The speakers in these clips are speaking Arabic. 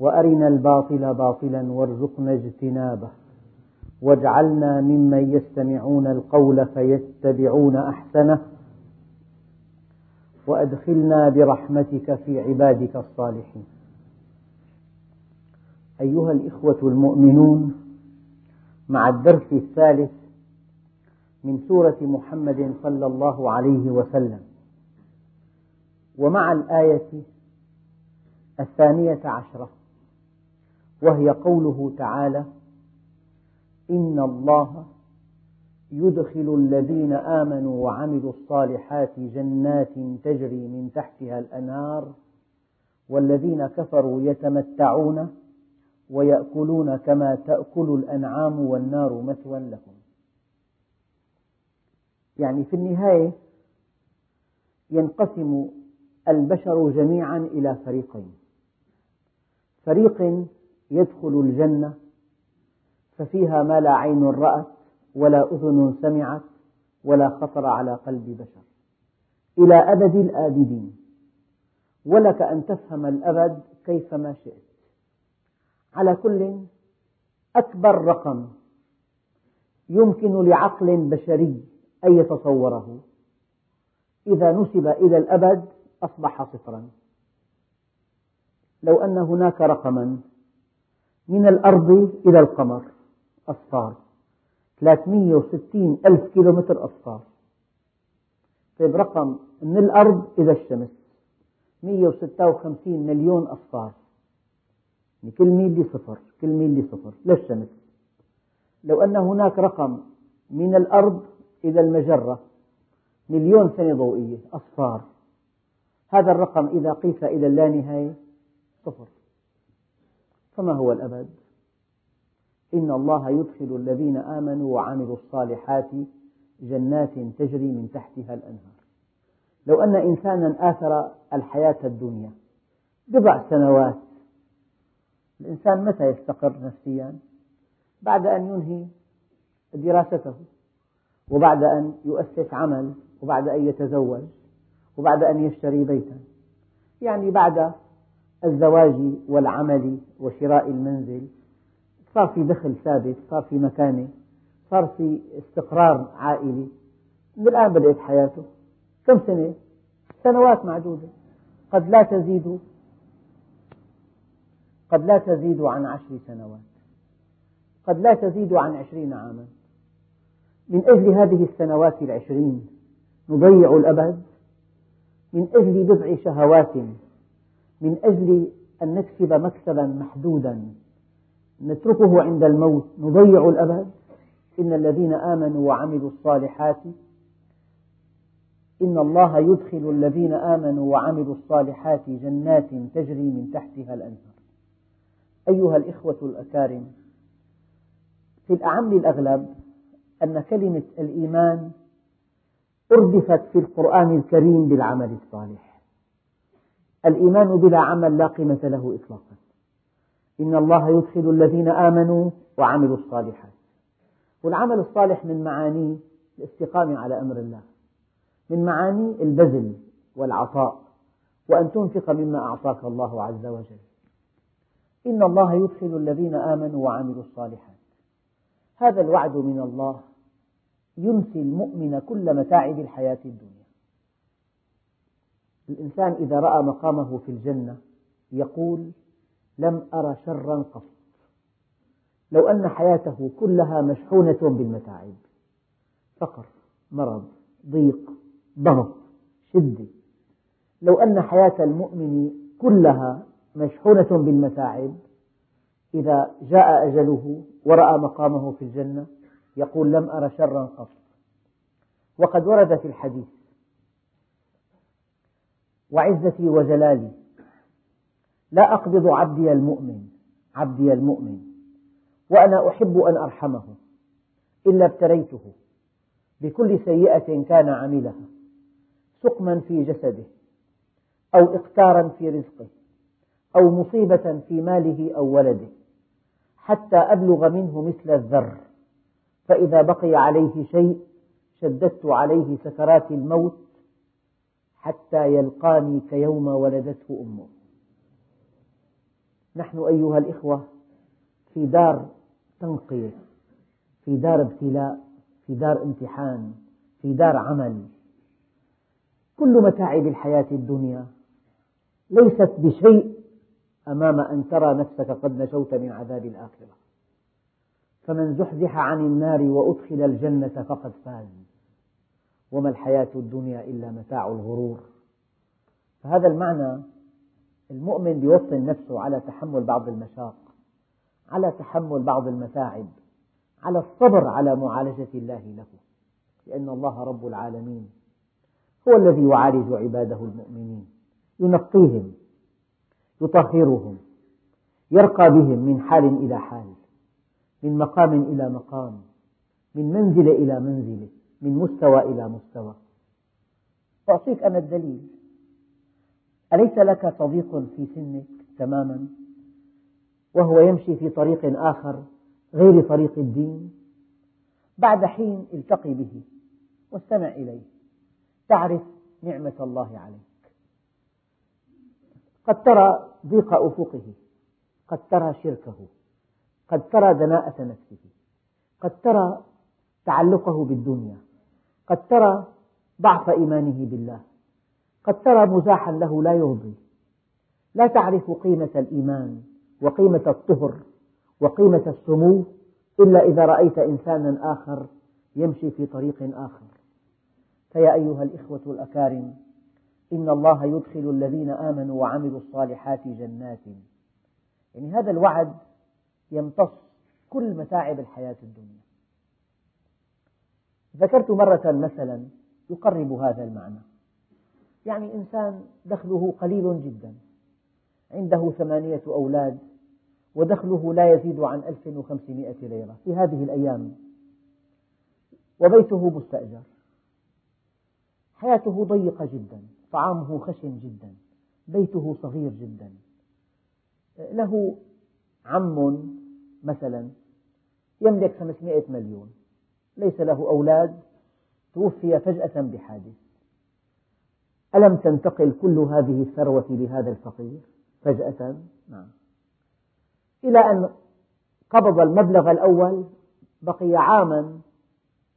وارنا الباطل باطلا وارزقنا اجتنابه واجعلنا ممن يستمعون القول فيتبعون احسنه وادخلنا برحمتك في عبادك الصالحين ايها الاخوه المؤمنون مع الدرس الثالث من سوره محمد صلى الله عليه وسلم ومع الايه الثانيه عشره وهي قوله تعالى: إن الله يدخل الذين آمنوا وعملوا الصالحات جنات تجري من تحتها الأنهار والذين كفروا يتمتعون ويأكلون كما تأكل الأنعام والنار مثوى لهم يعني في النهاية ينقسم البشر جميعا إلى فريقين فريق يدخل الجنة ففيها ما لا عين رأت ولا أذن سمعت ولا خطر على قلب بشر إلى أبد الآبدين ولك أن تفهم الأبد كيفما شئت على كل أكبر رقم يمكن لعقل بشري أن يتصوره إذا نسب إلى الأبد أصبح صفرا لو أن هناك رقما من الأرض إلى القمر أصفار 360 ألف كيلومتر أصفار طيب رقم من الأرض إلى الشمس 156 مليون أصفار يعني كل ميل لي صفر كل ميل لي صفر للشمس لو أن هناك رقم من الأرض إلى المجرة مليون سنة ضوئية أصفار هذا الرقم إذا قيس إلى اللانهاية صفر فما هو الأبد؟ إن الله يدخل الذين آمنوا وعملوا الصالحات جنات تجري من تحتها الأنهار لو أن إنسانا آثر الحياة الدنيا بضع سنوات الإنسان متى يستقر نفسيا؟ بعد أن ينهي دراسته وبعد أن يؤسس عمل وبعد أن يتزوج وبعد أن يشتري بيتا يعني بعد الزواج والعمل وشراء المنزل صار في دخل ثابت صار في مكانة صار في استقرار عائلي من الآن بدأت حياته كم سنة؟ سنوات معدودة قد لا تزيد قد لا تزيد عن عشر سنوات قد لا تزيد عن عشرين عاما من أجل هذه السنوات العشرين نضيع الأبد من أجل بضع شهوات من أجل أن نكسب مكسبا محدودا نتركه عند الموت نضيع الأبد إن الذين آمنوا وعملوا الصالحات إن الله يدخل الذين آمنوا وعملوا الصالحات جنات تجري من تحتها الأنهار أيها الإخوة الأكارم في الأعم الأغلب أن كلمة الإيمان أردفت في القرآن الكريم بالعمل الصالح الإيمان بلا عمل لا قيمة له إطلاقا إن الله يدخل الذين آمنوا وعملوا الصالحات والعمل الصالح من معانيه الاستقامة على أمر الله من معاني البذل والعطاء وأن تنفق مما أعطاك الله عز وجل إن الله يدخل الذين آمنوا وعملوا الصالحات هذا الوعد من الله ينسي المؤمن كل متاعب الحياة الدنيا الإنسان إذا رأى مقامه في الجنة يقول لم أرى شرا قط لو أن حياته كلها مشحونة بالمتاعب فقر مرض ضيق ضغط شدة لو أن حياة المؤمن كلها مشحونة بالمتاعب إذا جاء أجله ورأى مقامه في الجنة يقول لم أرى شرا قط وقد ورد في الحديث وعزتي وجلالي لا أقبض عبدي المؤمن عبدي المؤمن وأنا أحب أن أرحمه إلا ابتليته بكل سيئة كان عملها سقما في جسده أو إقتارا في رزقه أو مصيبة في ماله أو ولده حتى أبلغ منه مثل الذر فإذا بقي عليه شيء شددت عليه سكرات الموت حتى يلقاني كيوم ولدته أمه نحن أيها الإخوة في دار تنقية في دار ابتلاء في دار امتحان في دار عمل كل متاعب الحياة الدنيا ليست بشيء أمام أن ترى نفسك قد نجوت من عذاب الآخرة فمن زحزح عن النار وأدخل الجنة فقد فاز وما الحياة الدنيا إلا متاع الغرور فهذا المعنى المؤمن يوطن نفسه على تحمل بعض المشاق على تحمل بعض المتاعب على الصبر على معالجة الله له لأن الله رب العالمين هو الذي يعالج عباده المؤمنين ينقيهم يطهرهم يرقى بهم من حال إلى حال من مقام إلى مقام من منزلة إلى منزلة من مستوى إلى مستوى أعطيك أنا الدليل أليس لك صديق في سنك تماما وهو يمشي في طريق آخر غير طريق الدين بعد حين التقي به واستمع إليه تعرف نعمة الله عليك قد ترى ضيق أفقه قد ترى شركه قد ترى دناءة نفسه قد ترى تعلقه بالدنيا قد ترى ضعف إيمانه بالله قد ترى مزاحا له لا يرضي لا تعرف قيمة الإيمان وقيمة الطهر وقيمة السمو إلا إذا رأيت إنسانا آخر يمشي في طريق آخر فيا أيها الإخوة الأكارم إن الله يدخل الذين آمنوا وعملوا الصالحات جنات يعني هذا الوعد يمتص كل متاعب الحياة الدنيا ذكرت مرة مثلا يقرب هذا المعنى يعني إنسان دخله قليل جدا عنده ثمانية أولاد ودخله لا يزيد عن 1500 ليرة في هذه الأيام وبيته مستأجر حياته ضيقة جدا طعامه خشن جدا بيته صغير جدا له عم مثلا يملك 500 مليون ليس له أولاد توفي فجأة بحادث ألم تنتقل كل هذه الثروة لهذا الفقير فجأة نعم إلى أن قبض المبلغ الأول بقي عاما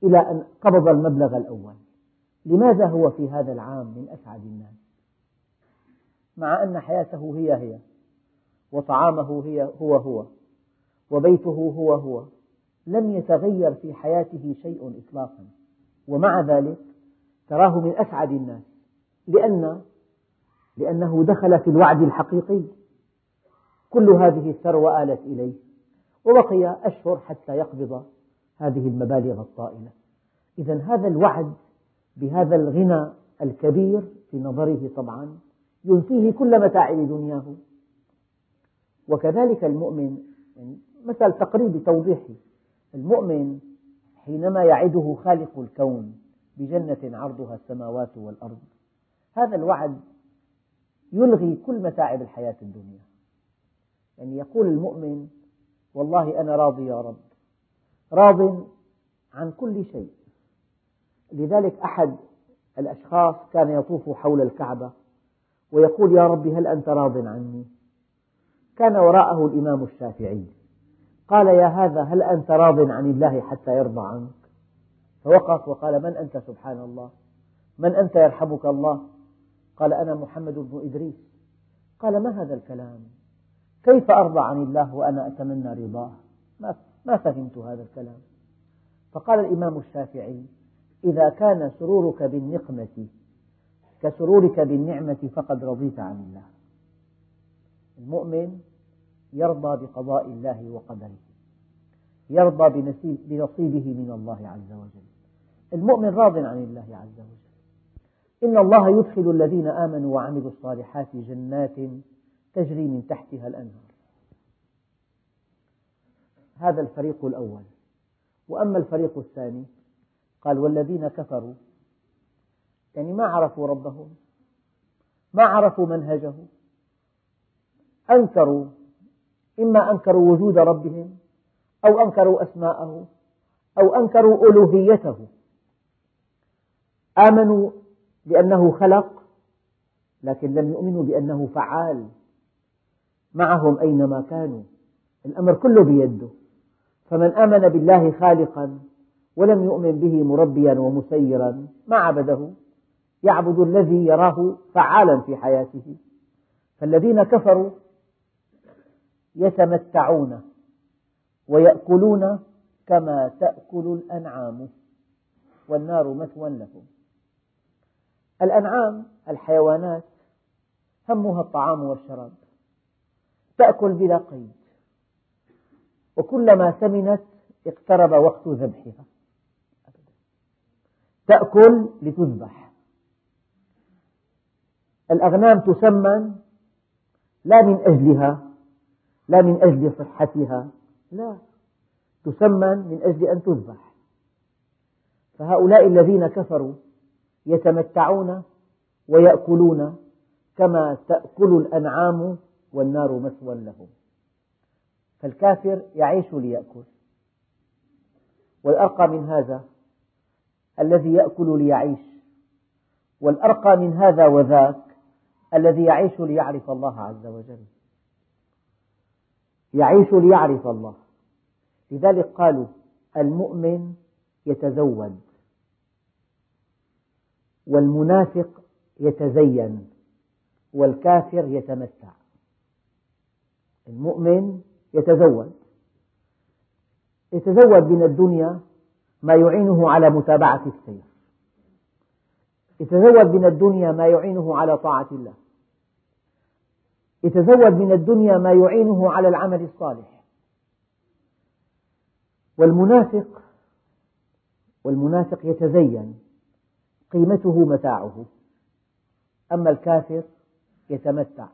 إلى أن قبض المبلغ الأول لماذا هو في هذا العام من أسعد الناس مع أن حياته هي هي وطعامه هي هو هو وبيته هو هو لم يتغير في حياته شيء إطلاقا ومع ذلك تراه من أسعد الناس لأن لأنه دخل في الوعد الحقيقي كل هذه الثروة آلت إليه وبقي أشهر حتى يقبض هذه المبالغ الطائلة إذا هذا الوعد بهذا الغنى الكبير في نظره طبعا ينفيه كل متاعب دنياه وكذلك المؤمن يعني مثل تقريبي توضيحي المؤمن حينما يعده خالق الكون بجنة عرضها السماوات والأرض هذا الوعد يلغي كل متاعب الحياة الدنيا يعني يقول المؤمن والله أنا راضي يا رب راض عن كل شيء لذلك أحد الأشخاص كان يطوف حول الكعبة ويقول يا رب هل أنت راض عني كان وراءه الإمام الشافعي قال يا هذا هل أنت راض عن الله حتى يرضى عنك فوقف وقال من أنت سبحان الله من أنت يرحمك الله قال أنا محمد بن إدريس قال ما هذا الكلام كيف أرضى عن الله وأنا أتمنى رضاه ما, فهمت هذا الكلام فقال الإمام الشافعي إذا كان سرورك بالنقمة كسرورك بالنعمة فقد رضيت عن الله المؤمن يرضى بقضاء الله وقدره يرضى بنصيبه من الله عز وجل المؤمن راض عن الله عز وجل إن الله يدخل الذين آمنوا وعملوا الصالحات جنات تجري من تحتها الأنهار هذا الفريق الأول وأما الفريق الثاني قال والذين كفروا يعني ما عرفوا ربهم ما عرفوا منهجه أنكروا إما أنكروا وجود ربهم أو أنكروا أسماءه أو أنكروا ألوهيته آمنوا بأنه خلق لكن لم يؤمنوا بأنه فعال معهم أينما كانوا الأمر كله بيده فمن آمن بالله خالقا ولم يؤمن به مربيا ومسيرا ما عبده يعبد الذي يراه فعالا في حياته فالذين كفروا يتمتعون ويأكلون كما تأكل الأنعام والنار مثوى لهم الأنعام الحيوانات همها الطعام والشراب تأكل بلا قيد وكلما سمنت اقترب وقت ذبحها تأكل لتذبح الأغنام تسمن لا من أجلها لا من أجل صحتها لا تسمن من أجل أن تذبح فهؤلاء الذين كفروا يتمتعون ويأكلون كما تأكل الأنعام والنار مثوى لهم فالكافر يعيش ليأكل والأرقى من هذا الذي يأكل ليعيش والأرقى من هذا وذاك الذي يعيش ليعرف الله عز وجل يعيش ليعرف الله لذلك قالوا المؤمن يتزود والمنافق يتزين والكافر يتمتع المؤمن يتزود يتزود من الدنيا ما يعينه على متابعة السير يتزود من الدنيا ما يعينه على طاعة الله يتزود من الدنيا ما يعينه على العمل الصالح والمنافق والمنافق يتزين قيمته متاعه أما الكافر يتمتع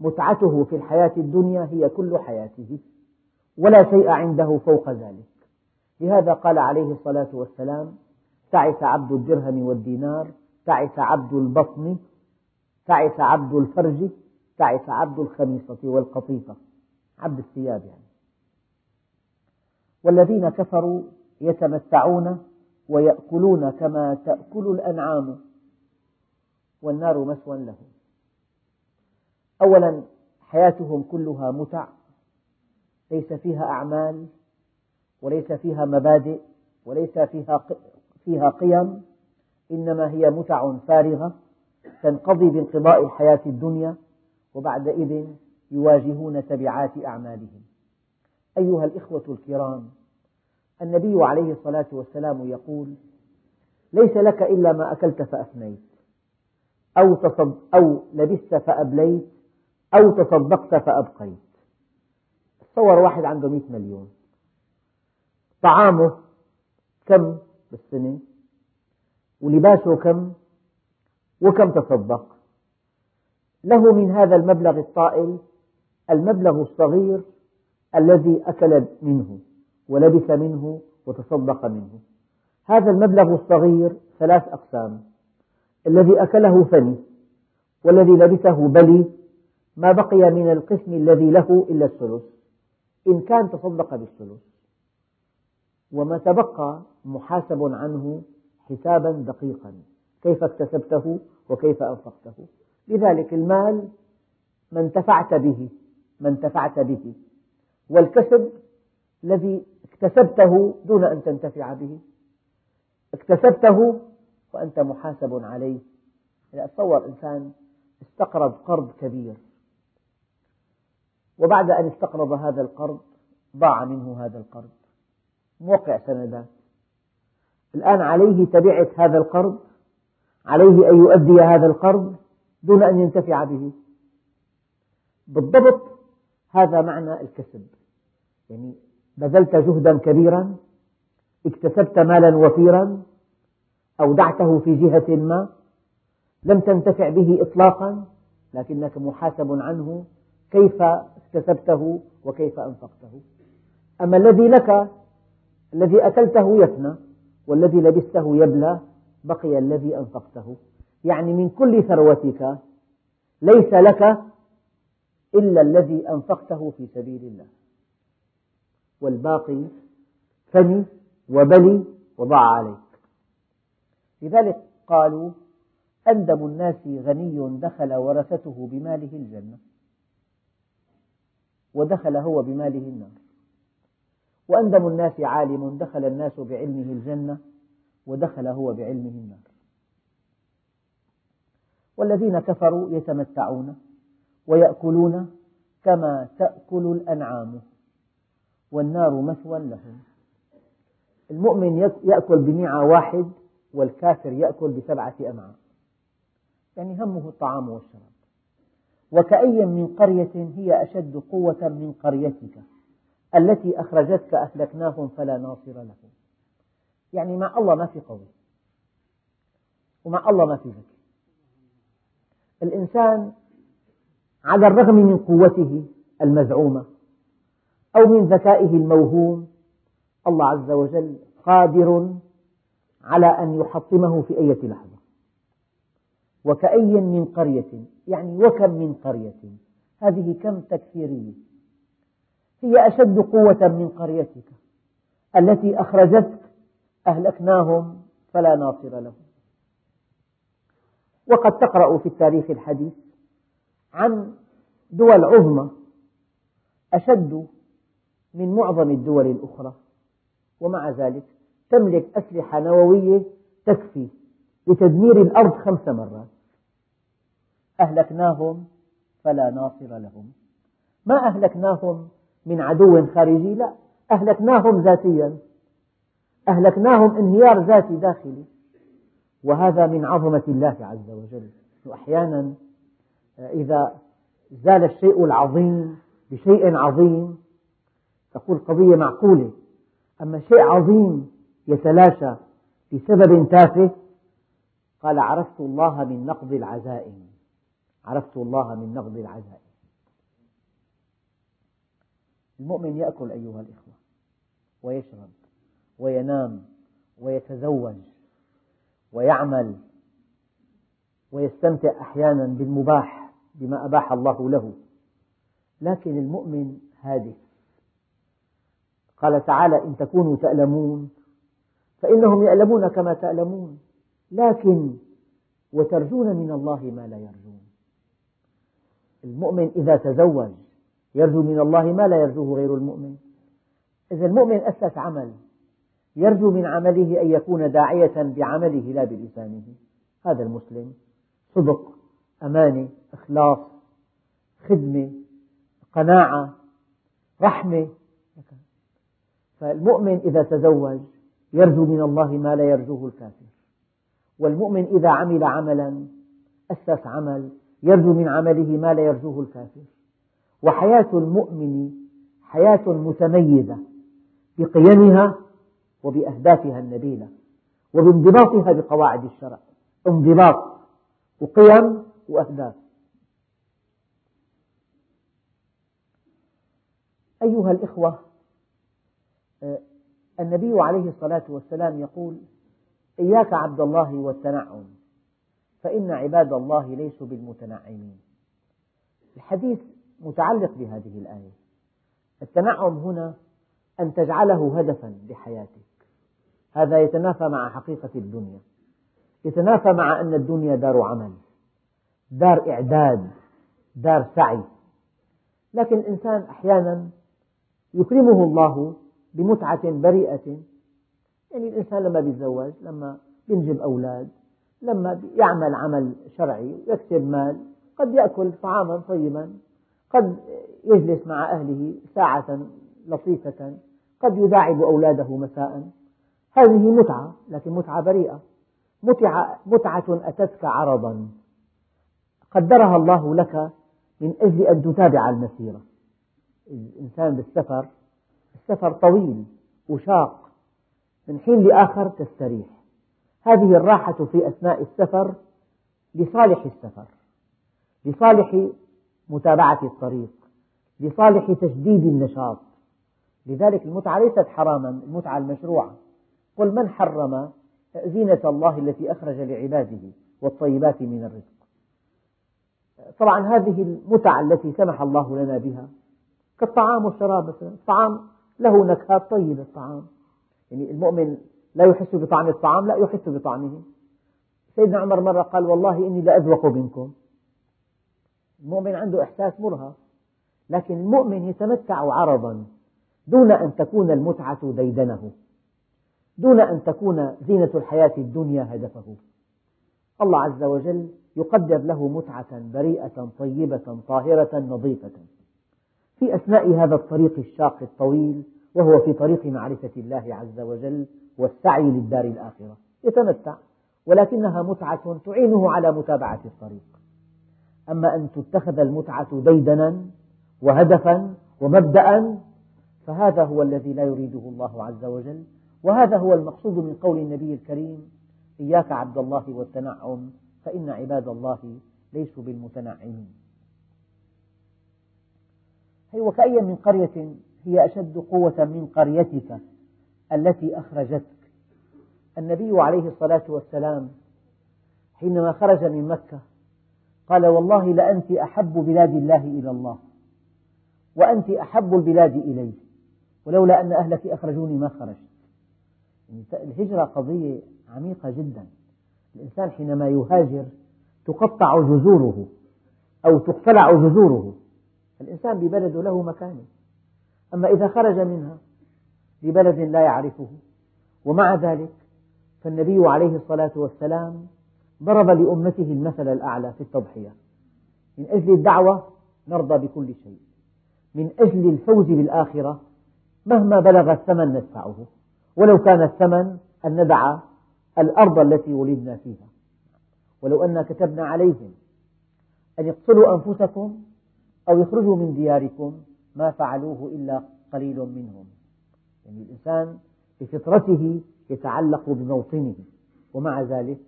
متعته في الحياة الدنيا هي كل حياته ولا شيء عنده فوق ذلك لهذا قال عليه الصلاة والسلام تعس عبد الدرهم والدينار تعس عبد البطن تعس عبد الفرج تعس عبد الخميصة والقطيفة عبد الثياب يعني والذين كفروا يتمتعون ويأكلون كما تأكل الأنعام والنار مثوى لهم أولا حياتهم كلها متع ليس فيها أعمال وليس فيها مبادئ وليس فيها فيها قيم إنما هي متع فارغة تنقضي بانقضاء الحياة الدنيا وبعدئذ يواجهون تبعات أعمالهم أيها الإخوة الكرام النبي عليه الصلاة والسلام يقول ليس لك إلا ما أكلت فأفنيت أو, تصد أو لبست فأبليت أو تصدقت فأبقيت تصور واحد عنده 100 مليون طعامه كم بالسنة ولباسه كم وكم تصدق له من هذا المبلغ الطائل المبلغ الصغير الذي أكل منه ولبس منه وتصدق منه هذا المبلغ الصغير ثلاث أقسام الذي أكله فني والذي لبسه بلي ما بقي من القسم الذي له إلا الثلث إن كان تصدق بالثلث وما تبقى محاسب عنه حسابا دقيقا كيف اكتسبته وكيف أنفقته لذلك المال ما انتفعت به ما انتفعت به والكسب الذي اكتسبته دون أن تنتفع به اكتسبته وأنت محاسب عليه تصور إنسان استقرض قرض كبير وبعد أن استقرض هذا القرض ضاع منه هذا القرض موقع سندات الآن عليه تبعة هذا القرض عليه أن يؤدي هذا القرض دون أن ينتفع به بالضبط هذا معنى الكسب يعني بذلت جهدا كبيرا اكتسبت مالا وفيرا أودعته في جهة ما لم تنتفع به إطلاقا لكنك محاسب عنه كيف اكتسبته وكيف أنفقته أما الذي لك الذي أكلته يفنى والذي لبسته يبلى بقي الذي أنفقته يعني من كل ثروتك ليس لك إلا الذي أنفقته في سبيل الله والباقي فني وبلي وضاع عليك لذلك قالوا أندم الناس غني دخل ورثته بماله الجنة ودخل هو بماله النار وأندم الناس عالم دخل الناس بعلمه الجنة ودخل هو بعلمه النار والذين كفروا يتمتعون ويأكلون كما تأكل الأنعام والنار مثوى لهم المؤمن يأكل بنعى واحد والكافر يأكل بسبعة أمعاء يعني همه الطعام والشراب وكأي من قرية هي أشد قوة من قريتك التي أخرجتك أهلكناهم فلا ناصر لهم يعني مع الله ما في قوي ومع الله ما في ذكي الإنسان على الرغم من قوته المزعومة أو من ذكائه الموهوم الله عز وجل قادر على أن يحطمه في أي لحظة وكأي من قرية يعني وكم من قرية هذه كم تكفيرية هي أشد قوة من قريتك التي أخرجتك أهلكناهم فلا ناصر لهم وقد تقرأ في التاريخ الحديث عن دول عظمى أشد من معظم الدول الأخرى ومع ذلك تملك أسلحة نووية تكفي لتدمير الأرض خمس مرات أهلكناهم فلا ناصر لهم ما أهلكناهم من عدو خارجي لا أهلكناهم ذاتيا أهلكناهم انهيار ذاتي داخلي وهذا من عظمة الله عز وجل أحيانا آه، إذا زال الشيء العظيم بشيء عظيم تقول قضية معقولة أما شيء عظيم يتلاشى بسبب تافه قال عرفت الله من نقض العزائم عرفت الله من نقض العزائم المؤمن يأكل أيها الإخوة ويشرب وينام ويتزوج ويعمل ويستمتع أحيانا بالمباح بما أباح الله له لكن المؤمن هادف قال تعالى إن تكونوا تألمون فإنهم يألمون كما تألمون لكن وترجون من الله ما لا يرجون المؤمن إذا تزوج يرجو من الله ما لا يرجوه غير المؤمن إذا المؤمن أسس عمل يرجو من عمله أن يكون داعية بعمله لا بلسانه هذا المسلم صدق أمانة إخلاص خدمة قناعة رحمة فالمؤمن إذا تزوج يرجو من الله ما لا يرجوه الكافر والمؤمن إذا عمل عملا أسس عمل يرجو من عمله ما لا يرجوه الكافر وحياة المؤمن حياة متميزة بقيمها وبأهدافها النبيلة وبانضباطها بقواعد الشرع انضباط وقيم وأهداف أيها الإخوة آه، النبي عليه الصلاة والسلام يقول إياك عبد الله والتنعم فإن عباد الله ليسوا بالمتنعمين الحديث متعلق بهذه الآية التنعم هنا أن تجعله هدفا لحياتك هذا يتنافى مع حقيقة الدنيا يتنافى مع أن الدنيا دار عمل دار إعداد دار سعي لكن الإنسان أحيانا يكرمه الله بمتعة بريئة يعني الإنسان لما بيتزوج لما ينجب أولاد لما يعمل عمل شرعي يكسب مال قد يأكل طعاما طيبا قد يجلس مع أهله ساعة لطيفة قد يداعب أولاده مساء هذه متعة لكن متعة بريئة متعة, متعة أتتك عرضا قدرها الله لك من أجل أن تتابع المسيرة الإنسان بالسفر السفر طويل وشاق من حين لآخر تستريح هذه الراحة في أثناء السفر لصالح السفر لصالح متابعة الطريق لصالح تجديد النشاط لذلك المتعة ليست حراما المتعة المشروعة قل من حرم زينة الله التي أخرج لعباده والطيبات من الرزق طبعا هذه المتع التي سمح الله لنا بها كالطعام والشراب مثلا الطعام له نكهات طيبة الطعام يعني المؤمن لا يحس بطعم الطعام لا يحس بطعمه سيدنا عمر مرة قال والله إني لأذوق منكم المؤمن عنده إحساس مرهف لكن المؤمن يتمتع عرضا دون أن تكون المتعة ديدنه دون أن تكون زينة الحياة الدنيا هدفه الله عز وجل يقدر له متعة بريئة طيبة طاهرة نظيفة في أثناء هذا الطريق الشاق الطويل وهو في طريق معرفة الله عز وجل والسعي للدار الآخرة يتمتع ولكنها متعة تعينه على متابعة الطريق أما أن تتخذ المتعة ديدنا وهدفا ومبدأ فهذا هو الذي لا يريده الله عز وجل وهذا هو المقصود من قول النبي الكريم إياك عبد الله والتنعم فإن عباد الله ليسوا بالمتنعمين هي وكأي من قرية هي أشد قوة من قريتك التي أخرجتك النبي عليه الصلاة والسلام حينما خرج من مكة قال والله لأنت أحب بلاد الله إلى الله وأنت أحب البلاد إلي ولولا أن أهلك أخرجوني ما خرجت الهجرة قضية عميقة جدا الإنسان حينما يهاجر تقطع جذوره أو تقتلع جذوره الإنسان ببلده له مكانة أما إذا خرج منها لبلد لا يعرفه ومع ذلك فالنبي عليه الصلاة والسلام ضرب لأمته المثل الأعلى في التضحية من أجل الدعوة نرضى بكل شيء من أجل الفوز بالآخرة مهما بلغ الثمن ندفعه ولو كان الثمن أن ندع الأرض التي ولدنا فيها ولو أن كتبنا عليهم أن يقتلوا أنفسكم أو يخرجوا من دياركم ما فعلوه إلا قليل منهم يعني الإنسان بفطرته يتعلق بموطنه ومع ذلك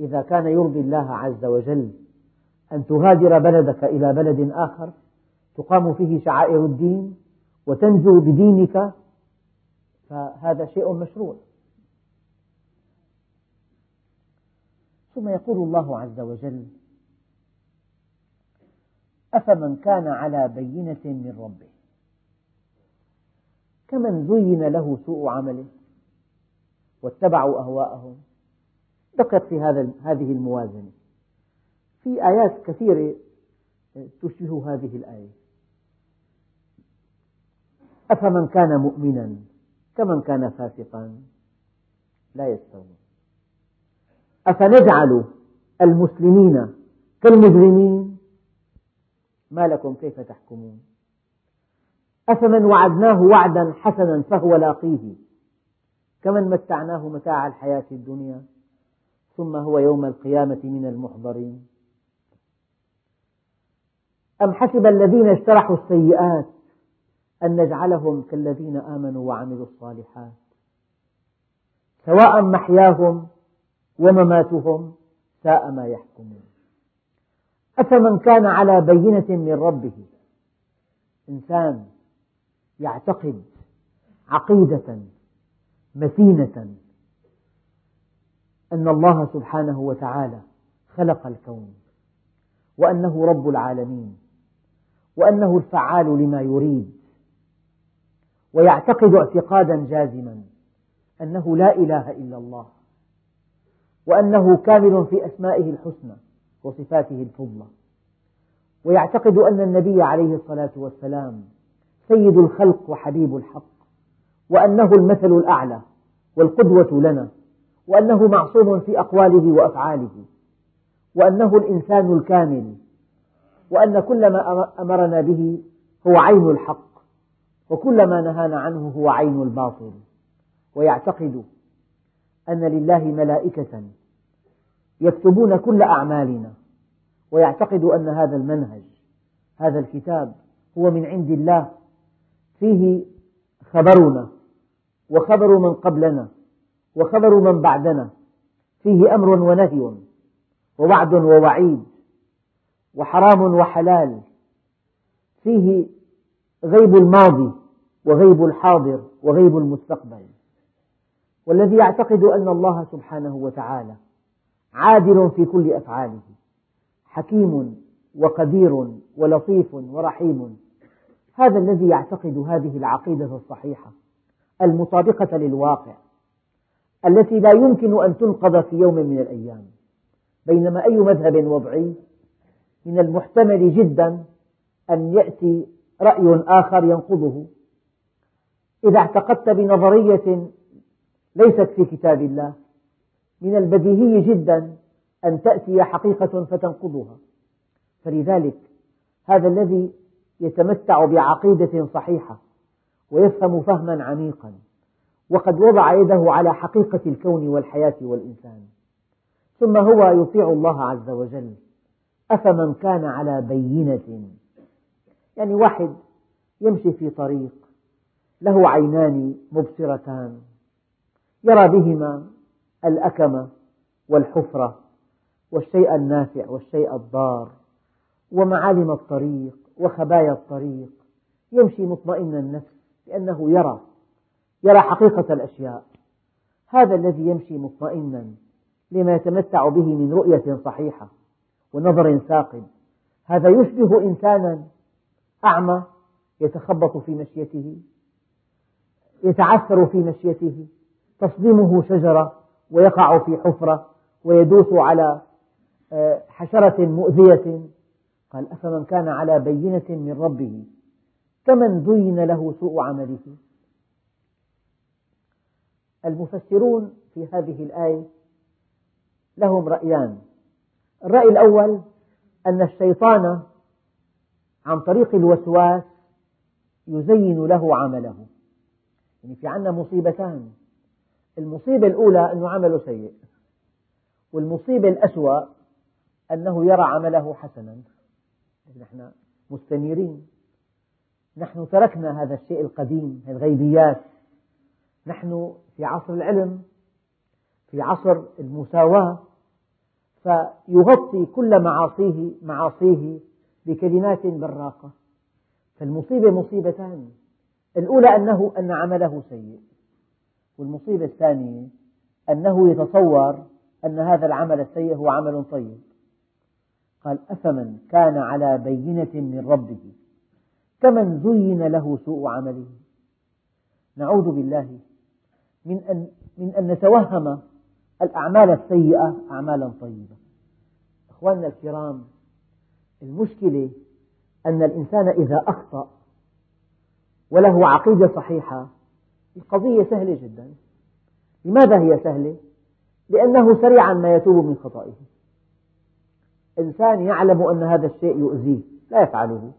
إذا كان يرضي الله عز وجل أن تهاجر بلدك إلى بلد آخر تقام فيه شعائر الدين وتنجو بدينك فهذا شيء مشروع ثم يقول الله عز وجل أفمن كان على بينة من ربه كمن زين له سوء عمله واتبعوا أهواءهم دقت في هذا هذه الموازنة في آيات كثيرة آه، تشبه هذه الآية أفمن كان مؤمنا كمن كان فاسقا لا يستوون أفنجعل المسلمين كالمجرمين ما لكم كيف تحكمون أفمن وعدناه وعدا حسنا فهو لاقيه كمن متعناه متاع الحياة الدنيا ثم هو يوم القيامة من المحضرين أم حسب الذين اجترحوا السيئات أن نجعلهم كالذين آمنوا وعملوا الصالحات سواء محياهم ومماتهم ساء ما يحكمون أفمن كان على بينة من ربه إنسان يعتقد عقيدة متينة أن الله سبحانه وتعالى خلق الكون وأنه رب العالمين وأنه الفعال لما يريد ويعتقد اعتقادا جازما أنه لا إله إلا الله وأنه كامل في أسمائه الحسنى وصفاته الفضلى ويعتقد أن النبي عليه الصلاة والسلام سيد الخلق وحبيب الحق وأنه المثل الأعلى والقدوة لنا وأنه معصوم في أقواله وأفعاله وأنه الإنسان الكامل وأن كل ما أمرنا به هو عين الحق وكل ما نهانا عنه هو عين الباطل ويعتقد أن لله ملائكة يكتبون كل أعمالنا ويعتقد أن هذا المنهج هذا الكتاب هو من عند الله فيه خبرنا وخبر من قبلنا وخبر من بعدنا فيه أمر ونهي ووعد ووعيد وحرام وحلال فيه غيب الماضي وغيب الحاضر وغيب المستقبل والذي يعتقد أن الله سبحانه وتعالى عادل في كل أفعاله حكيم وقدير ولطيف ورحيم هذا الذي يعتقد هذه العقيدة الصحيحة المطابقة للواقع التي لا يمكن أن تنقض في يوم من الأيام بينما أي مذهب وضعي من المحتمل جدا أن يأتي رأي آخر ينقضه إذا اعتقدت بنظرية ليست في كتاب الله من البديهي جدا أن تأتي حقيقة فتنقضها فلذلك هذا الذي يتمتع بعقيدة صحيحة ويفهم فهما عميقا وقد وضع يده على حقيقة الكون والحياة والإنسان ثم هو يطيع الله عز وجل أفمن كان على بينة يعني واحد يمشي في طريق له عينان مبصرتان يرى بهما الأكمة والحفرة والشيء النافع والشيء الضار ومعالم الطريق وخبايا الطريق يمشي مطمئن النفس لأنه يرى يرى حقيقة الأشياء هذا الذي يمشي مطمئنا لما يتمتع به من رؤية صحيحة ونظر ثاقب هذا يشبه إنسانا أعمى يتخبط في مشيته يتعثر في مشيته تصدمه شجرة ويقع في حفرة ويدوس على آه، حشرة مؤذية قال أفمن كان على بينة من ربه كمن زين له سوء عمله المفسرون في هذه الآية لهم رأيان الرأي الأول أن الشيطان عن طريق الوسواس يزين له عمله يعني في عندنا مصيبتان المصيبة الأولى أنه عمله سيء والمصيبة الأسوأ أنه يرى عمله حسنا نحن مستنيرين نحن تركنا هذا الشيء القديم الغيبيات نحن في عصر العلم في عصر المساواة فيغطي كل معاصيه معاصيه بكلمات براقة فالمصيبة مصيبتان الأولى أنه أن عمله سيء والمصيبة الثانية أنه يتصور أن هذا العمل السيء هو عمل طيب قال أفمن كان على بينة من ربه كمن زين له سوء عمله نعوذ بالله من أن, من أن نتوهم الأعمال السيئة أعمالا طيبة أخواننا الكرام المشكلة أن الإنسان إذا أخطأ وله عقيدة صحيحة القضية سهلة جدا لماذا هي سهلة؟ لأنه سريعا ما يتوب من خطئه إنسان يعلم أن هذا الشيء يؤذيه لا يفعله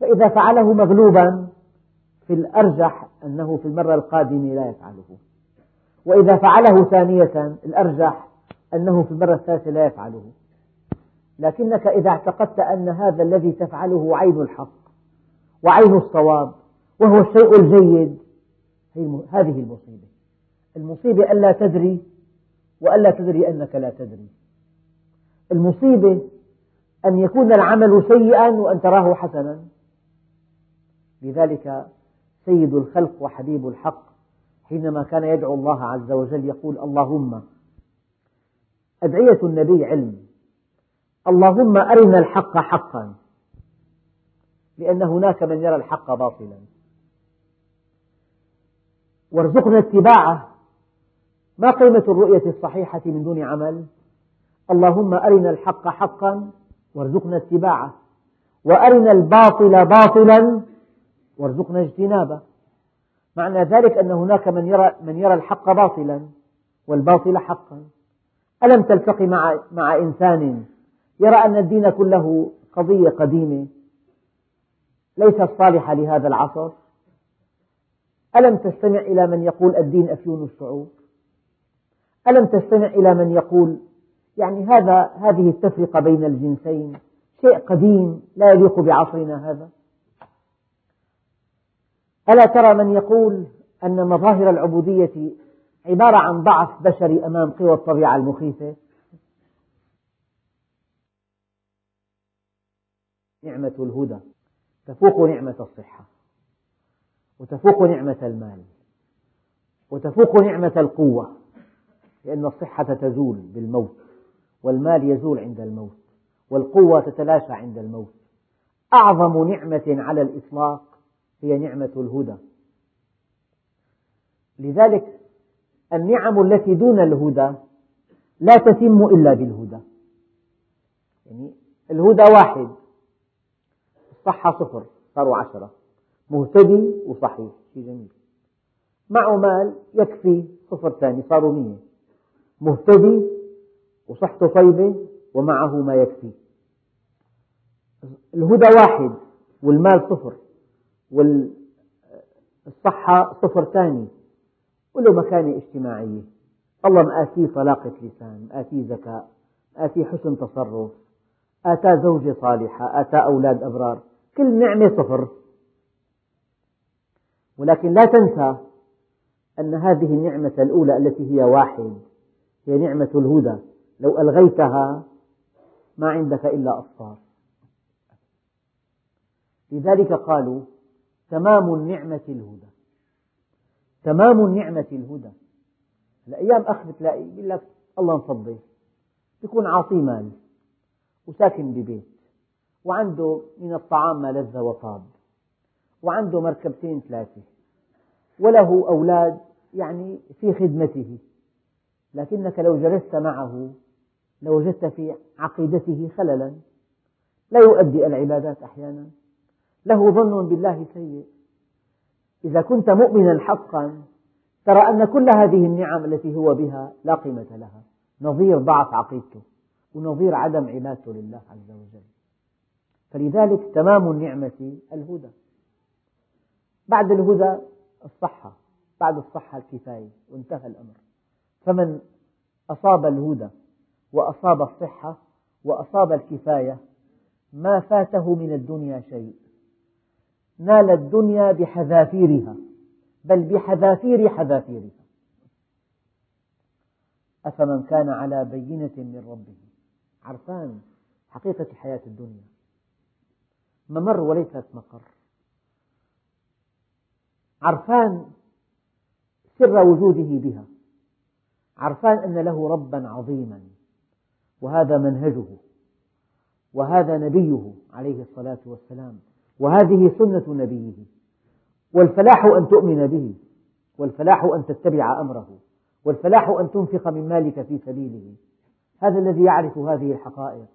فإذا فعله مغلوبا في الأرجح أنه في المرة القادمة لا يفعله وإذا فعله ثانية الأرجح أنه في المرة الثالثة لا يفعله لكنك إذا اعتقدت أن هذا الذي تفعله عين الحق وعين الصواب وهو الشيء الجيد هذه المصيبة المصيبة ألا تدري وألا تدري أنك لا تدري المصيبة أن يكون العمل سيئا وأن تراه حسنا لذلك سيد الخلق وحبيب الحق حينما كان يدعو الله عز وجل يقول اللهم أدعية النبي علم اللهم أرنا الحق حقا لأن هناك من يرى الحق باطلا وارزقنا اتباعه ما قيمة الرؤية الصحيحة من دون عمل اللهم أرنا الحق حقا وارزقنا اتباعه وأرنا الباطل باطلا وارزقنا اجتنابه معنى ذلك أن هناك من يرى, من يرى الحق باطلا والباطل حقا ألم تلتقي مع, مع إنسان يرى أن الدين كله قضية قديمة ليست صالحة لهذا العصر ألم تستمع إلى من يقول الدين أفيون الشعوب ألم تستمع إلى من يقول يعني هذا هذه التفرقة بين الجنسين شيء قديم لا يليق بعصرنا هذا ألا ترى من يقول أن مظاهر العبودية عبارة عن ضعف بشري أمام قوى الطبيعة المخيفة نعمة الهدى تفوق نعمة الصحة وتفوق نعمة المال وتفوق نعمة القوة لأن الصحة تزول بالموت والمال يزول عند الموت والقوة تتلاشى عند الموت أعظم نعمة على الإطلاق هي نعمة الهدى لذلك النعم التي دون الهدى لا تتم إلا بالهدى يعني الهدى واحد صحة صفر صاروا عشرة مهتدي وصحيح شيء جميل معه مال يكفي صفر ثاني صاروا مية مهتدي وصحته طيبة ومعه ما يكفي الهدى واحد والمال صفر والصحة صفر ثاني وله مكانة اجتماعية الله مآتيه طلاقة لسان مآتيه ذكاء مآتيه حسن تصرف آتاه زوجة صالحة آتاه أولاد أبرار كل نعمة صفر ولكن لا تنسى أن هذه النعمة الأولى التي هي واحد هي نعمة الهدى لو ألغيتها ما عندك إلا أصفار لذلك قالوا تمام النعمة الهدى تمام النعمة الهدى الأيام أخ بتلاقي يقول لك الله نفضل بيكون عاطيه مال وساكن ببيت وعنده من الطعام ما لذ وطاب وعنده مركبتين ثلاثة وله أولاد يعني في خدمته لكنك لو جلست معه لوجدت في عقيدته خللا لا يؤدي العبادات أحيانا له ظن بالله سيء إذا كنت مؤمنا حقا ترى أن كل هذه النعم التي هو بها لا قيمة لها نظير ضعف عقيدته ونظير عدم عبادته لله عز وجل فلذلك تمام النعمة الهدى بعد الهدى الصحة بعد الصحة الكفاية وانتهى الأمر فمن أصاب الهدى وأصاب الصحة وأصاب الكفاية ما فاته من الدنيا شيء نال الدنيا بحذافيرها بل بحذافير حذافيرها أفمن كان على بينة من ربه عرفان حقيقة الحياة الدنيا ممر وليست مقر عرفان سر وجوده بها عرفان أن له ربا عظيما وهذا منهجه وهذا نبيه عليه الصلاة والسلام وهذه سنة نبيه والفلاح أن تؤمن به والفلاح أن تتبع أمره والفلاح أن تنفق من مالك في سبيله هذا الذي يعرف هذه الحقائق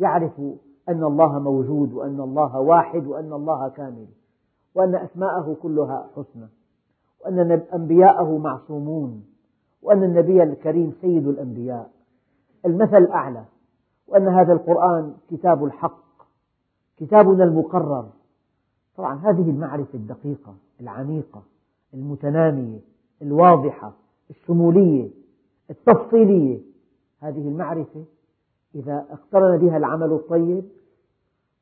يعرف أن الله موجود وأن الله واحد وأن الله كامل وأن أسماءه كلها حسنى وأن أنبياءه معصومون وأن النبي الكريم سيد الأنبياء المثل الأعلى وأن هذا القرآن كتاب الحق كتابنا المقرر طبعا هذه المعرفة الدقيقة العميقة المتنامية الواضحة الشمولية التفصيلية هذه المعرفة إذا اقترن بها العمل الطيب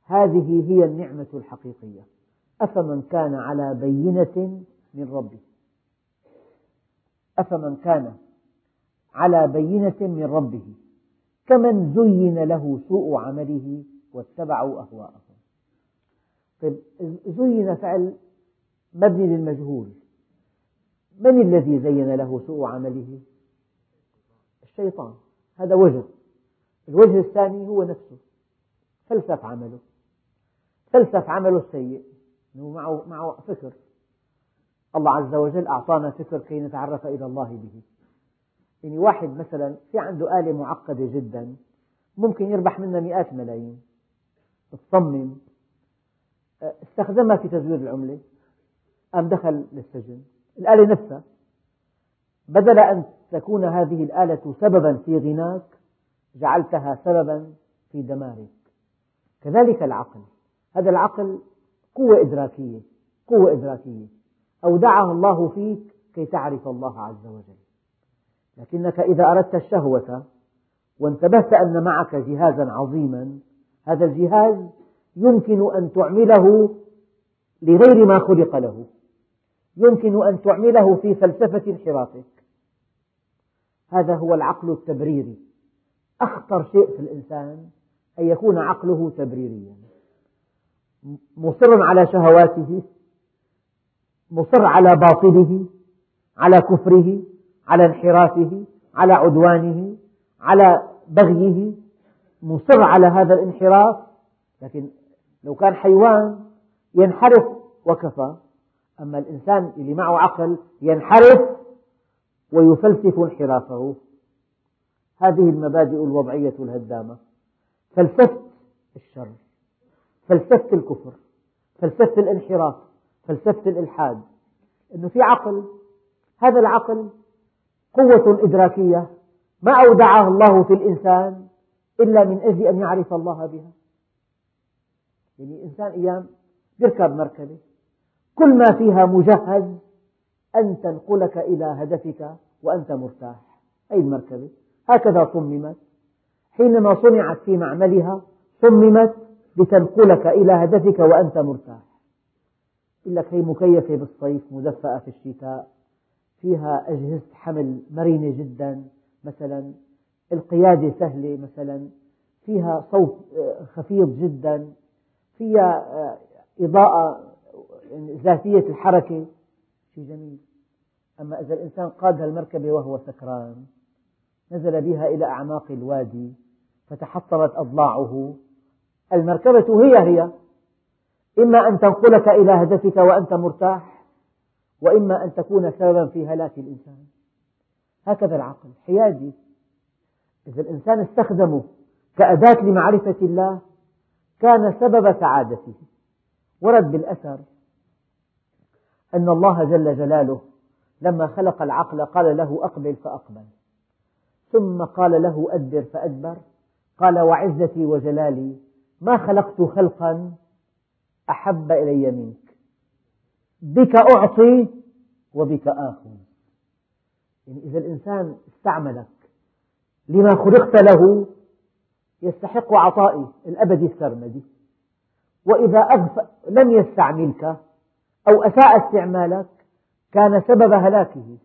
هذه هي النعمة الحقيقية أفمن كان على بينة من ربه أفمن كان على بينة من ربه كمن زين له سوء عمله واتبعوا أهواءهم طيب زين فعل مبني للمجهول من الذي زين له سوء عمله الشيطان هذا وجه الوجه الثاني هو نفسه فلسف عمله فلسف عمله السيء معه, معه فكر الله عز وجل أعطانا فكر كي نتعرف إلى الله به يعني واحد مثلا في عنده آلة معقدة جدا ممكن يربح منها مئات الملايين تصمم أه، استخدمها في تزوير العملة أم دخل للسجن الآلة نفسها بدل أن تكون هذه الآلة سببا في غناك جعلتها سببا في دمارك كذلك العقل هذا العقل قوة إدراكية قوة إدراكية أودعها الله فيك كي تعرف الله عز وجل لكنك إذا أردت الشهوة وانتبهت أن معك جهازا عظيما هذا الجهاز يمكن أن تعمله لغير ما خلق له يمكن أن تعمله في فلسفة انحرافك هذا هو العقل التبريري أخطر شيء في الإنسان أن يكون عقله تبريريا مصرا على شهواته مصر على باطله على كفره على انحرافه على عدوانه على بغيه مصر على هذا الانحراف لكن لو كان حيوان ينحرف وكفى أما الإنسان اللي معه عقل ينحرف ويفلسف انحرافه هذه المبادئ الوضعية الهدامة فلسفة الشر فلسفة الكفر فلسفة الانحراف فلسفة الإلحاد أنه في عقل هذا العقل قوة إدراكية ما أودعها الله في الإنسان إلا من أجل أن يعرف الله بها يعني الإنسان أيام يركب مركبة كل ما فيها مجهز أن تنقلك إلى هدفك وأنت مرتاح أي المركبة هكذا صممت حينما صنعت في معملها صممت لتنقلك إلى هدفك وأنت مرتاح يقول لك هي مكيفة بالصيف مدفأة في الشتاء فيها أجهزة حمل مرنة جدا مثلا القيادة سهلة مثلا فيها صوت آه، خفيض جدا فيها آه، إضاءة يعني ذاتية الحركة شيء جميل أما إذا الإنسان قاد المركبة وهو سكران نزل بها إلى أعماق الوادي فتحطمت أضلاعه المركبة هي هي إما أن تنقلك إلى هدفك وأنت مرتاح وإما أن تكون سببا في هلاك الإنسان هكذا العقل حيادي إذا الإنسان استخدمه كأداة لمعرفة الله كان سبب سعادته ورد بالأثر أن الله جل جلاله لما خلق العقل قال له أقبل فأقبل ثم قال له أدبر فأدبر قال وعزتي وجلالي ما خلقت خلقا أحب إلي منك بك أعطي وبك آخذ يعني إذا الإنسان استعملك لما خلقت له يستحق عطائي الأبدي السرمدي وإذا لم يستعملك أو أساء استعمالك كان سبب هلاكه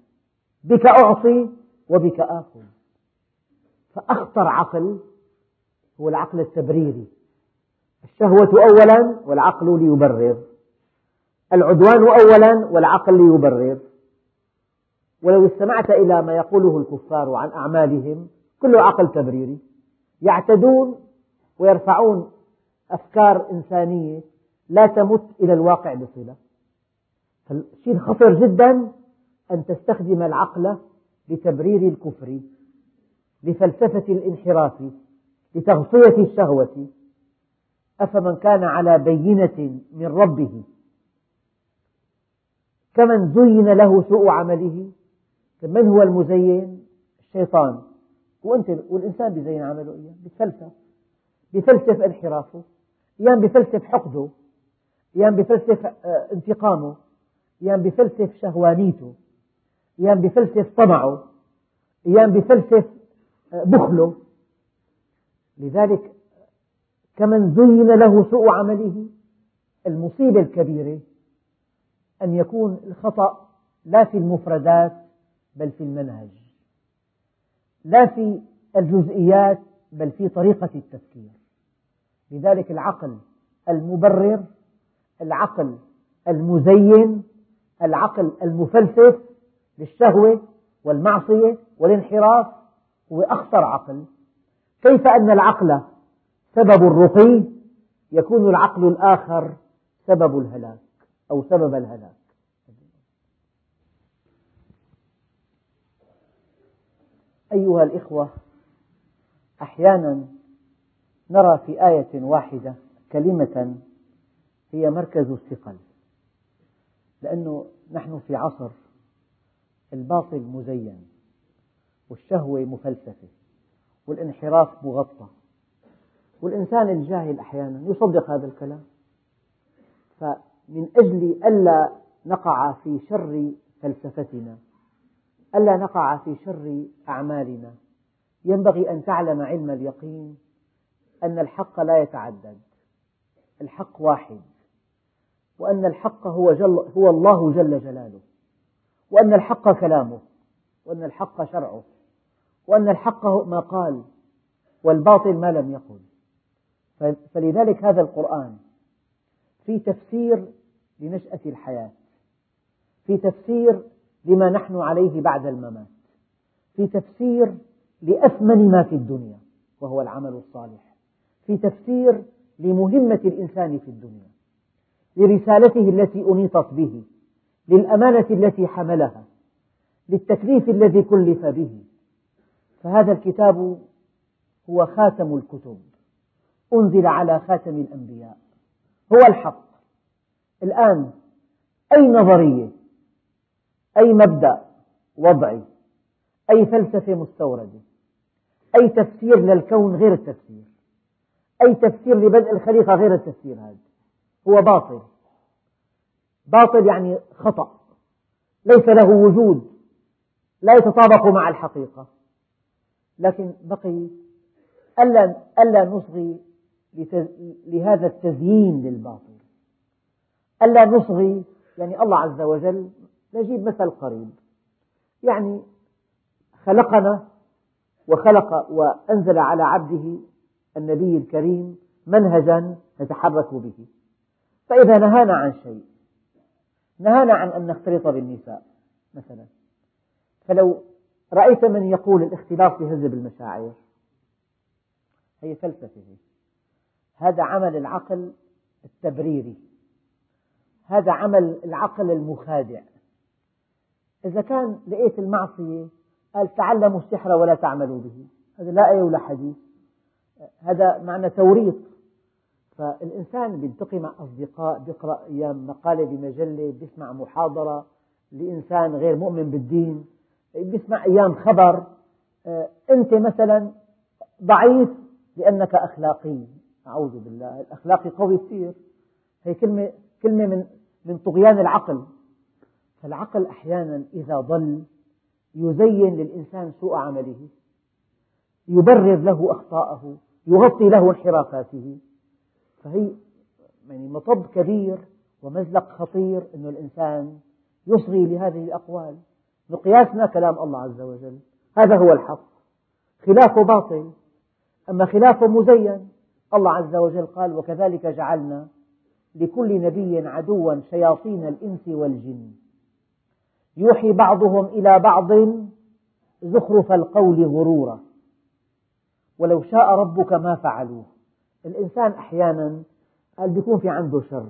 بك أعطي وبك آخذ فأخطر عقل هو العقل التبريري الشهوة أولا والعقل ليبرر العدوان أولا والعقل ليبرر ولو استمعت إلى ما يقوله الكفار عن أعمالهم كله عقل تبريري يعتدون ويرفعون أفكار إنسانية لا تمت إلى الواقع بصلة فالشيء خطر جدا أن تستخدم العقل لتبرير الكفر لفلسفة الانحراف لتغطية الشهوة أفمن كان على بينة من ربه كمن زين له سوء عمله من هو المزين؟ الشيطان وأنت والإنسان بزين عمله أيام يعني بفلسف بفلسف انحرافه أيام يعني بفلسف حقده أيام يعني بفلسف آه، انتقامه أيام بفلسف شهوانيته أيام بفلسف طمعه أيام بفلسف آه، بخله لذلك كمن زين له سوء عمله المصيبة الكبيرة أن يكون الخطأ لا في المفردات بل في المنهج لا في الجزئيات بل في طريقة التفكير لذلك العقل المبرر العقل المزين العقل المفلسف للشهوة والمعصية والانحراف هو أخطر عقل كيف أن العقل سبب الرقي يكون العقل الآخر سبب الهلاك أو سبب الهلاك أيها الإخوة أحيانا نرى في آية واحدة كلمة هي مركز الثقل لأنه نحن في عصر الباطل مزين والشهوة مفلسفة والانحراف مغطى والإنسان الجاهل أحيانا يصدق هذا الكلام فمن أجل ألا نقع في شر فلسفتنا ألا نقع في شر أعمالنا ينبغي أن تعلم علم اليقين أن الحق لا يتعدد الحق واحد وأن الحق هو, جل هو الله جل جلاله وأن الحق كلامه وأن الحق شرعه وأن الحق ما قال والباطل ما لم يقل فلذلك هذا القرآن في تفسير لنشأة الحياة في تفسير لما نحن عليه بعد الممات في تفسير لأثمن ما في الدنيا وهو العمل الصالح في تفسير لمهمة الإنسان في الدنيا لرسالته التي أنيطت به للأمانة التي حملها للتكليف الذي كلف به فهذا الكتاب هو خاتم الكتب أنزل على خاتم الأنبياء هو الحق الآن أي نظرية أي مبدأ وضعي أي فلسفة مستوردة أي تفسير للكون غير التفسير أي تفسير لبدء الخليقة غير التفسير هذا هو باطل باطل يعني خطأ ليس له وجود لا يتطابق مع الحقيقة لكن بقي ألا ألا نصغي لهذا التزيين للباطل ألا نصغي يعني الله عز وجل نجيب مثل قريب يعني خلقنا وخلق وأنزل على عبده النبي الكريم منهجا نتحرك به فإذا نهانا عن شيء نهانا عن أن نختلط بالنساء مثلا فلو رأيت من يقول الاختلاط يهذب المشاعر هي فلسفة هي هذا عمل العقل التبريري هذا عمل العقل المخادع إذا كان لقيت المعصية قال تعلموا السحر ولا تعملوا به هذا لا آية ولا حديث هذا معنى توريط فالإنسان بيلتقي مع أصدقاء بيقرأ أيام مقالة بمجلة بيسمع محاضرة لإنسان غير مؤمن بالدين بيسمع أيام خبر آه، أنت مثلا ضعيف لأنك أخلاقي أعوذ بالله الأخلاقي قوي كثير هي كلمة كلمة من من طغيان العقل فالعقل أحيانا إذا ضل يزين للإنسان سوء عمله يبرر له أخطاءه يغطي له انحرافاته فهي يعني مطب كبير ومزلق خطير أن الإنسان يصغي لهذه الأقوال مقياسنا كلام الله عز وجل هذا هو الحق خلافه باطل أما خلافه مزين الله عز وجل قال وكذلك جعلنا لكل نبي عدوا شياطين الإنس والجن يوحي بعضهم إلى بعض زخرف القول غرورا ولو شاء ربك ما فعلوه الإنسان أحيانا قال بيكون في عنده شر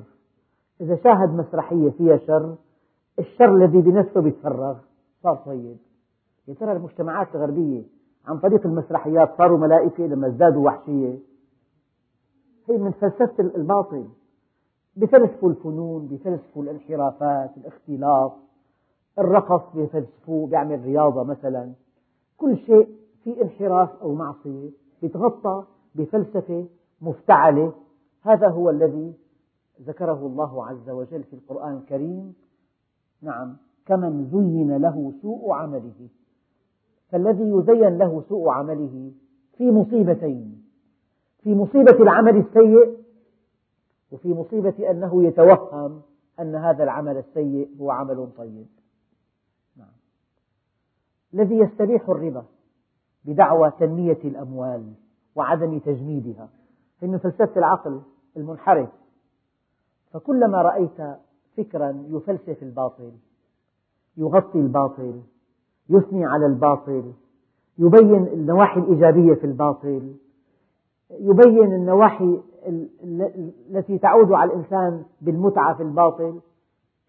إذا شاهد مسرحية فيها شر الشر الذي بنفسه بيتفرغ صار طيب يا ترى المجتمعات الغربية عن طريق المسرحيات صاروا ملائكة لما ازدادوا وحشية هي من فلسفة الباطل بفلسفوا الفنون بفلسفوا الانحرافات الاختلاط الرقص بفلسفوه بيعمل رياضة مثلا كل شيء في انحراف أو معصية بيتغطى بفلسفة مفتعلة هذا هو الذي ذكره الله عز وجل في القرآن الكريم نعم كمن زين له سوء عمله فالذي يزين له سوء عمله في مصيبتين في مصيبة العمل السيء وفي مصيبة أنه يتوهم أن هذا العمل السيء هو عمل طيب نعم. الذي يستبيح الربا بدعوى تنمية الأموال وعدم تجميدها هي من فلسفة العقل المنحرف فكلما رأيت فكرا يفلسف الباطل يغطي الباطل يثني على الباطل يبين النواحي الإيجابية في الباطل يبين النواحي التي تعود على الإنسان بالمتعة في الباطل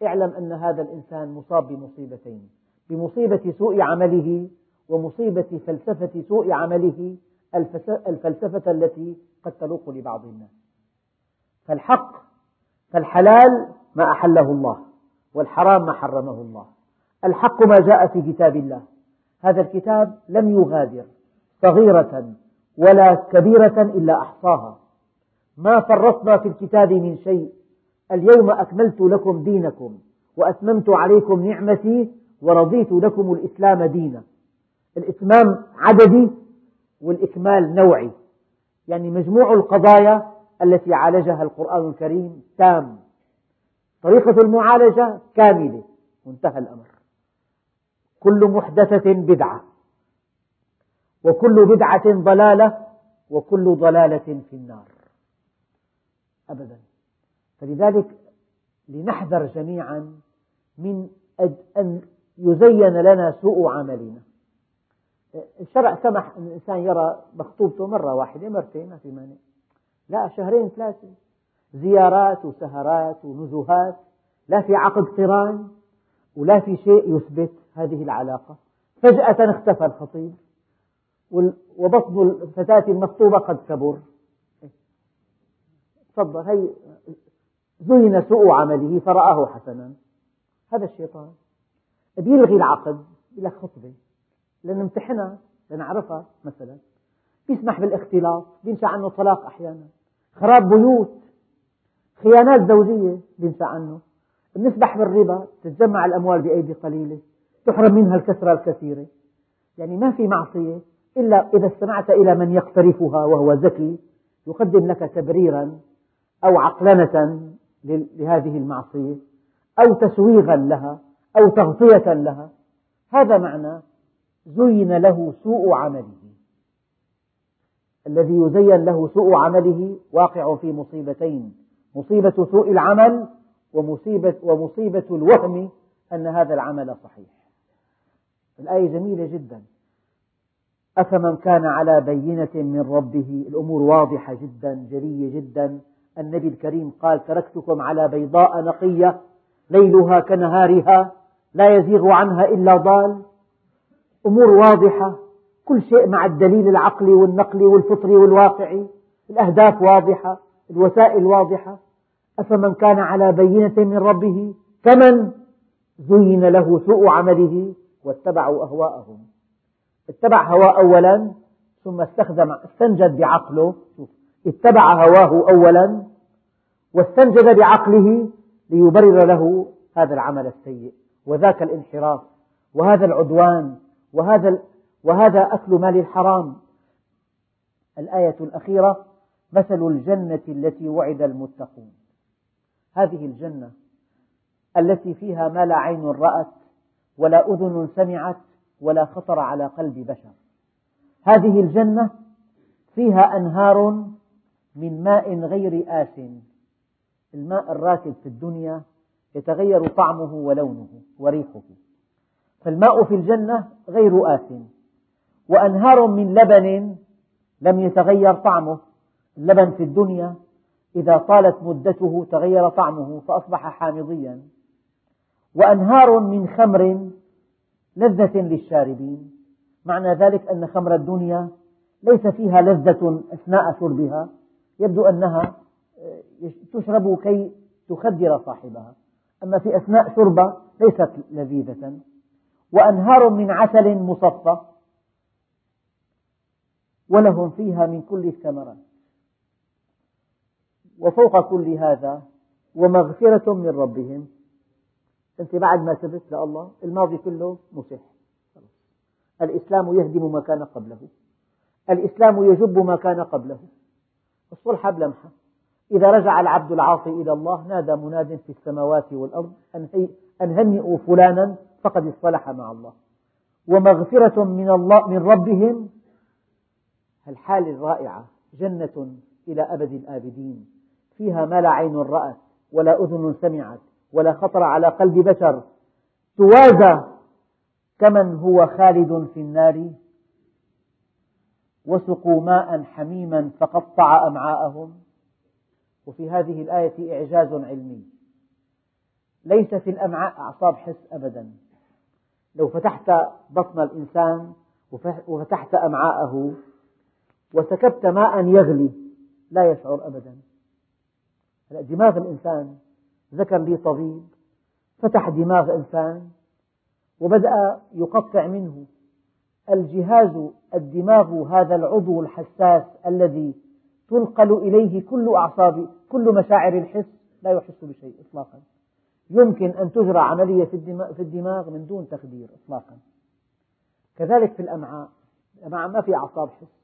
اعلم أن هذا الإنسان مصاب بمصيبتين بمصيبة سوء عمله ومصيبة فلسفة سوء عمله الفلسفة التي قد تلوق لبعض الناس فالحق فالحلال ما أحله الله والحرام ما حرمه الله الحق ما جاء في كتاب الله هذا الكتاب لم يغادر صغيرة ولا كبيرة إلا أحصاها ما فرطنا في الكتاب من شيء اليوم أكملت لكم دينكم وأتممت عليكم نعمتي ورضيت لكم الإسلام دينا الإتمام عددي والإكمال نوعي يعني مجموع القضايا التي عالجها القرآن الكريم تام طريقة المعالجة كاملة وانتهى الأمر كل محدثة بدعة وكل بدعة ضلالة وكل ضلالة في النار أبدا فلذلك لنحذر جميعا من أن يزين لنا سوء عملنا الشرع سمح أن الإنسان يرى مخطوبته مرة واحدة مرتين ما في مانع لا شهرين ثلاثة زيارات وسهرات ونزهات لا في عقد قران ولا في شيء يثبت هذه العلاقة فجأة اختفى الخطيب وبطن الفتاة المخطوبة قد كبر تفضل هي زين سوء عمله فرآه حسنا هذا الشيطان بيلغي العقد لك خطبة لنمتحنها لنعرفها مثلا بيسمح بالاختلاط بينشأ عنه طلاق أحيانا خراب بيوت خيانات زوجية بينشأ عنه بنسبح بالربا تتجمع الأموال بأيدي قليلة تحرم منها الكثرة الكثيرة يعني ما في معصية إلا إذا استمعت إلى من يقترفها وهو ذكي يقدم لك تبريرا أو عقلنة لهذه المعصية أو تسويغا لها أو تغطية لها هذا معنى زين له سوء عمله الذي يزين له سوء عمله واقع في مصيبتين مصيبة سوء العمل ومصيبة, ومصيبة الوهم أن هذا العمل صحيح الآية جميلة جدا أفمن كان على بينة من ربه الأمور واضحة جدا جلية جدا النبي الكريم قال تركتكم على بيضاء نقية ليلها كنهارها لا يزيغ عنها إلا ضال أمور واضحة كل شيء مع الدليل العقلي والنقلي والفطري والواقعي الأهداف واضحة الوسائل واضحة أفمن كان على بينة من ربه كمن زين له سوء عمله واتبعوا أهواءهم اتبع هواه أولا ثم استخدم استنجد بعقله اتبع هواه أولا واستنجد بعقله ليبرر له هذا العمل السيء وذاك الانحراف وهذا العدوان وهذا وهذا أكل مال الحرام الآية الأخيرة مثل الجنة التي وعد المتقون هذه الجنة التي فيها ما لا عين رأت ولا أذن سمعت ولا خطر على قلب بشر هذه الجنة فيها أنهار من ماء غير آس الماء الراكد في الدنيا يتغير طعمه ولونه وريحه فالماء في الجنة غير آس وأنهار من لبن لم يتغير طعمه اللبن في الدنيا إذا طالت مدته تغير طعمه فأصبح حامضيا وأنهار من خمر لذة للشاربين معنى ذلك أن خمر الدنيا ليس فيها لذة أثناء شربها يبدو أنها آه، تشرب كي تخدر صاحبها أما في أثناء شربها ليست لذيذة وأنهار من عسل مصفى ولهم فيها من كل الثمرات وفوق كل هذا ومغفرة من ربهم أنت بعد ما سبت لله الماضي كله مسح الإسلام يهدم ما كان قبله الإسلام يجب ما كان قبله الصلح بلمحة إذا رجع العبد العاصي إلى الله نادى مناد في السماوات والأرض أن هنئوا فلانا فقد اصطلح مع الله ومغفرة من الله من ربهم الحالة الرائعة جنة إلى أبد الآبدين فيها ما لا عين رأت ولا أذن سمعت ولا خطر على قلب بشر توازى كمن هو خالد في النار وسقوا ماء حميما فقطع أمعاءهم وفي هذه الآية إعجاز علمي ليس في الأمعاء أعصاب حس أبدا لو فتحت بطن الإنسان وفتحت أمعاءه وسكبت ماء يغلي لا يشعر أبدا دماغ الإنسان ذكر لي طبيب فتح دماغ إنسان وبدأ يقطع منه الجهاز الدماغ هذا العضو الحساس الذي تنقل إليه كل أعصاب كل مشاعر الحس لا يحس بشيء إطلاقا يمكن أن تجرى عملية في الدماغ من دون تخدير إطلاقا كذلك في الأمعاء الأمعاء ما في أعصاب حس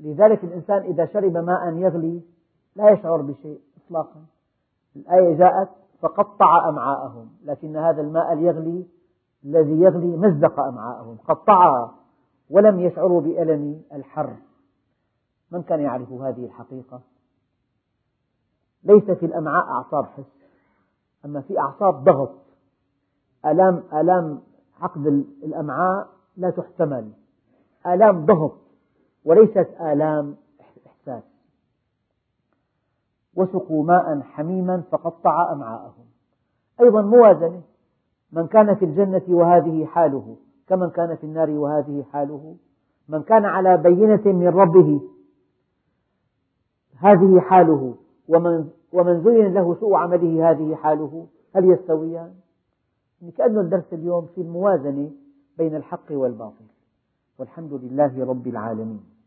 لذلك الإنسان إذا شرب ماء يغلي لا يشعر بشيء إطلاقا الآية جاءت فقطع أمعاءهم لكن هذا الماء ليغلي الذي يغلي مزق أمعاءهم قطعها ولم يشعروا بألم الحر من كان يعرف هذه الحقيقة ليس في الأمعاء أعصاب حس أما في أعصاب ضغط آلام آلام عقد الأمعاء لا تحتمل آلام ضغط وليست آلام وسقوا ماء حميما فقطع أمعاءهم أيضا موازنة من كان في الجنة وهذه حاله كمن كان في النار وهذه حاله من كان على بينة من ربه هذه حاله ومن, ومن زين له سوء عمله هذه حاله هل يستويان؟ يعني كأن الدرس اليوم في الموازنة بين الحق والباطل والحمد لله رب العالمين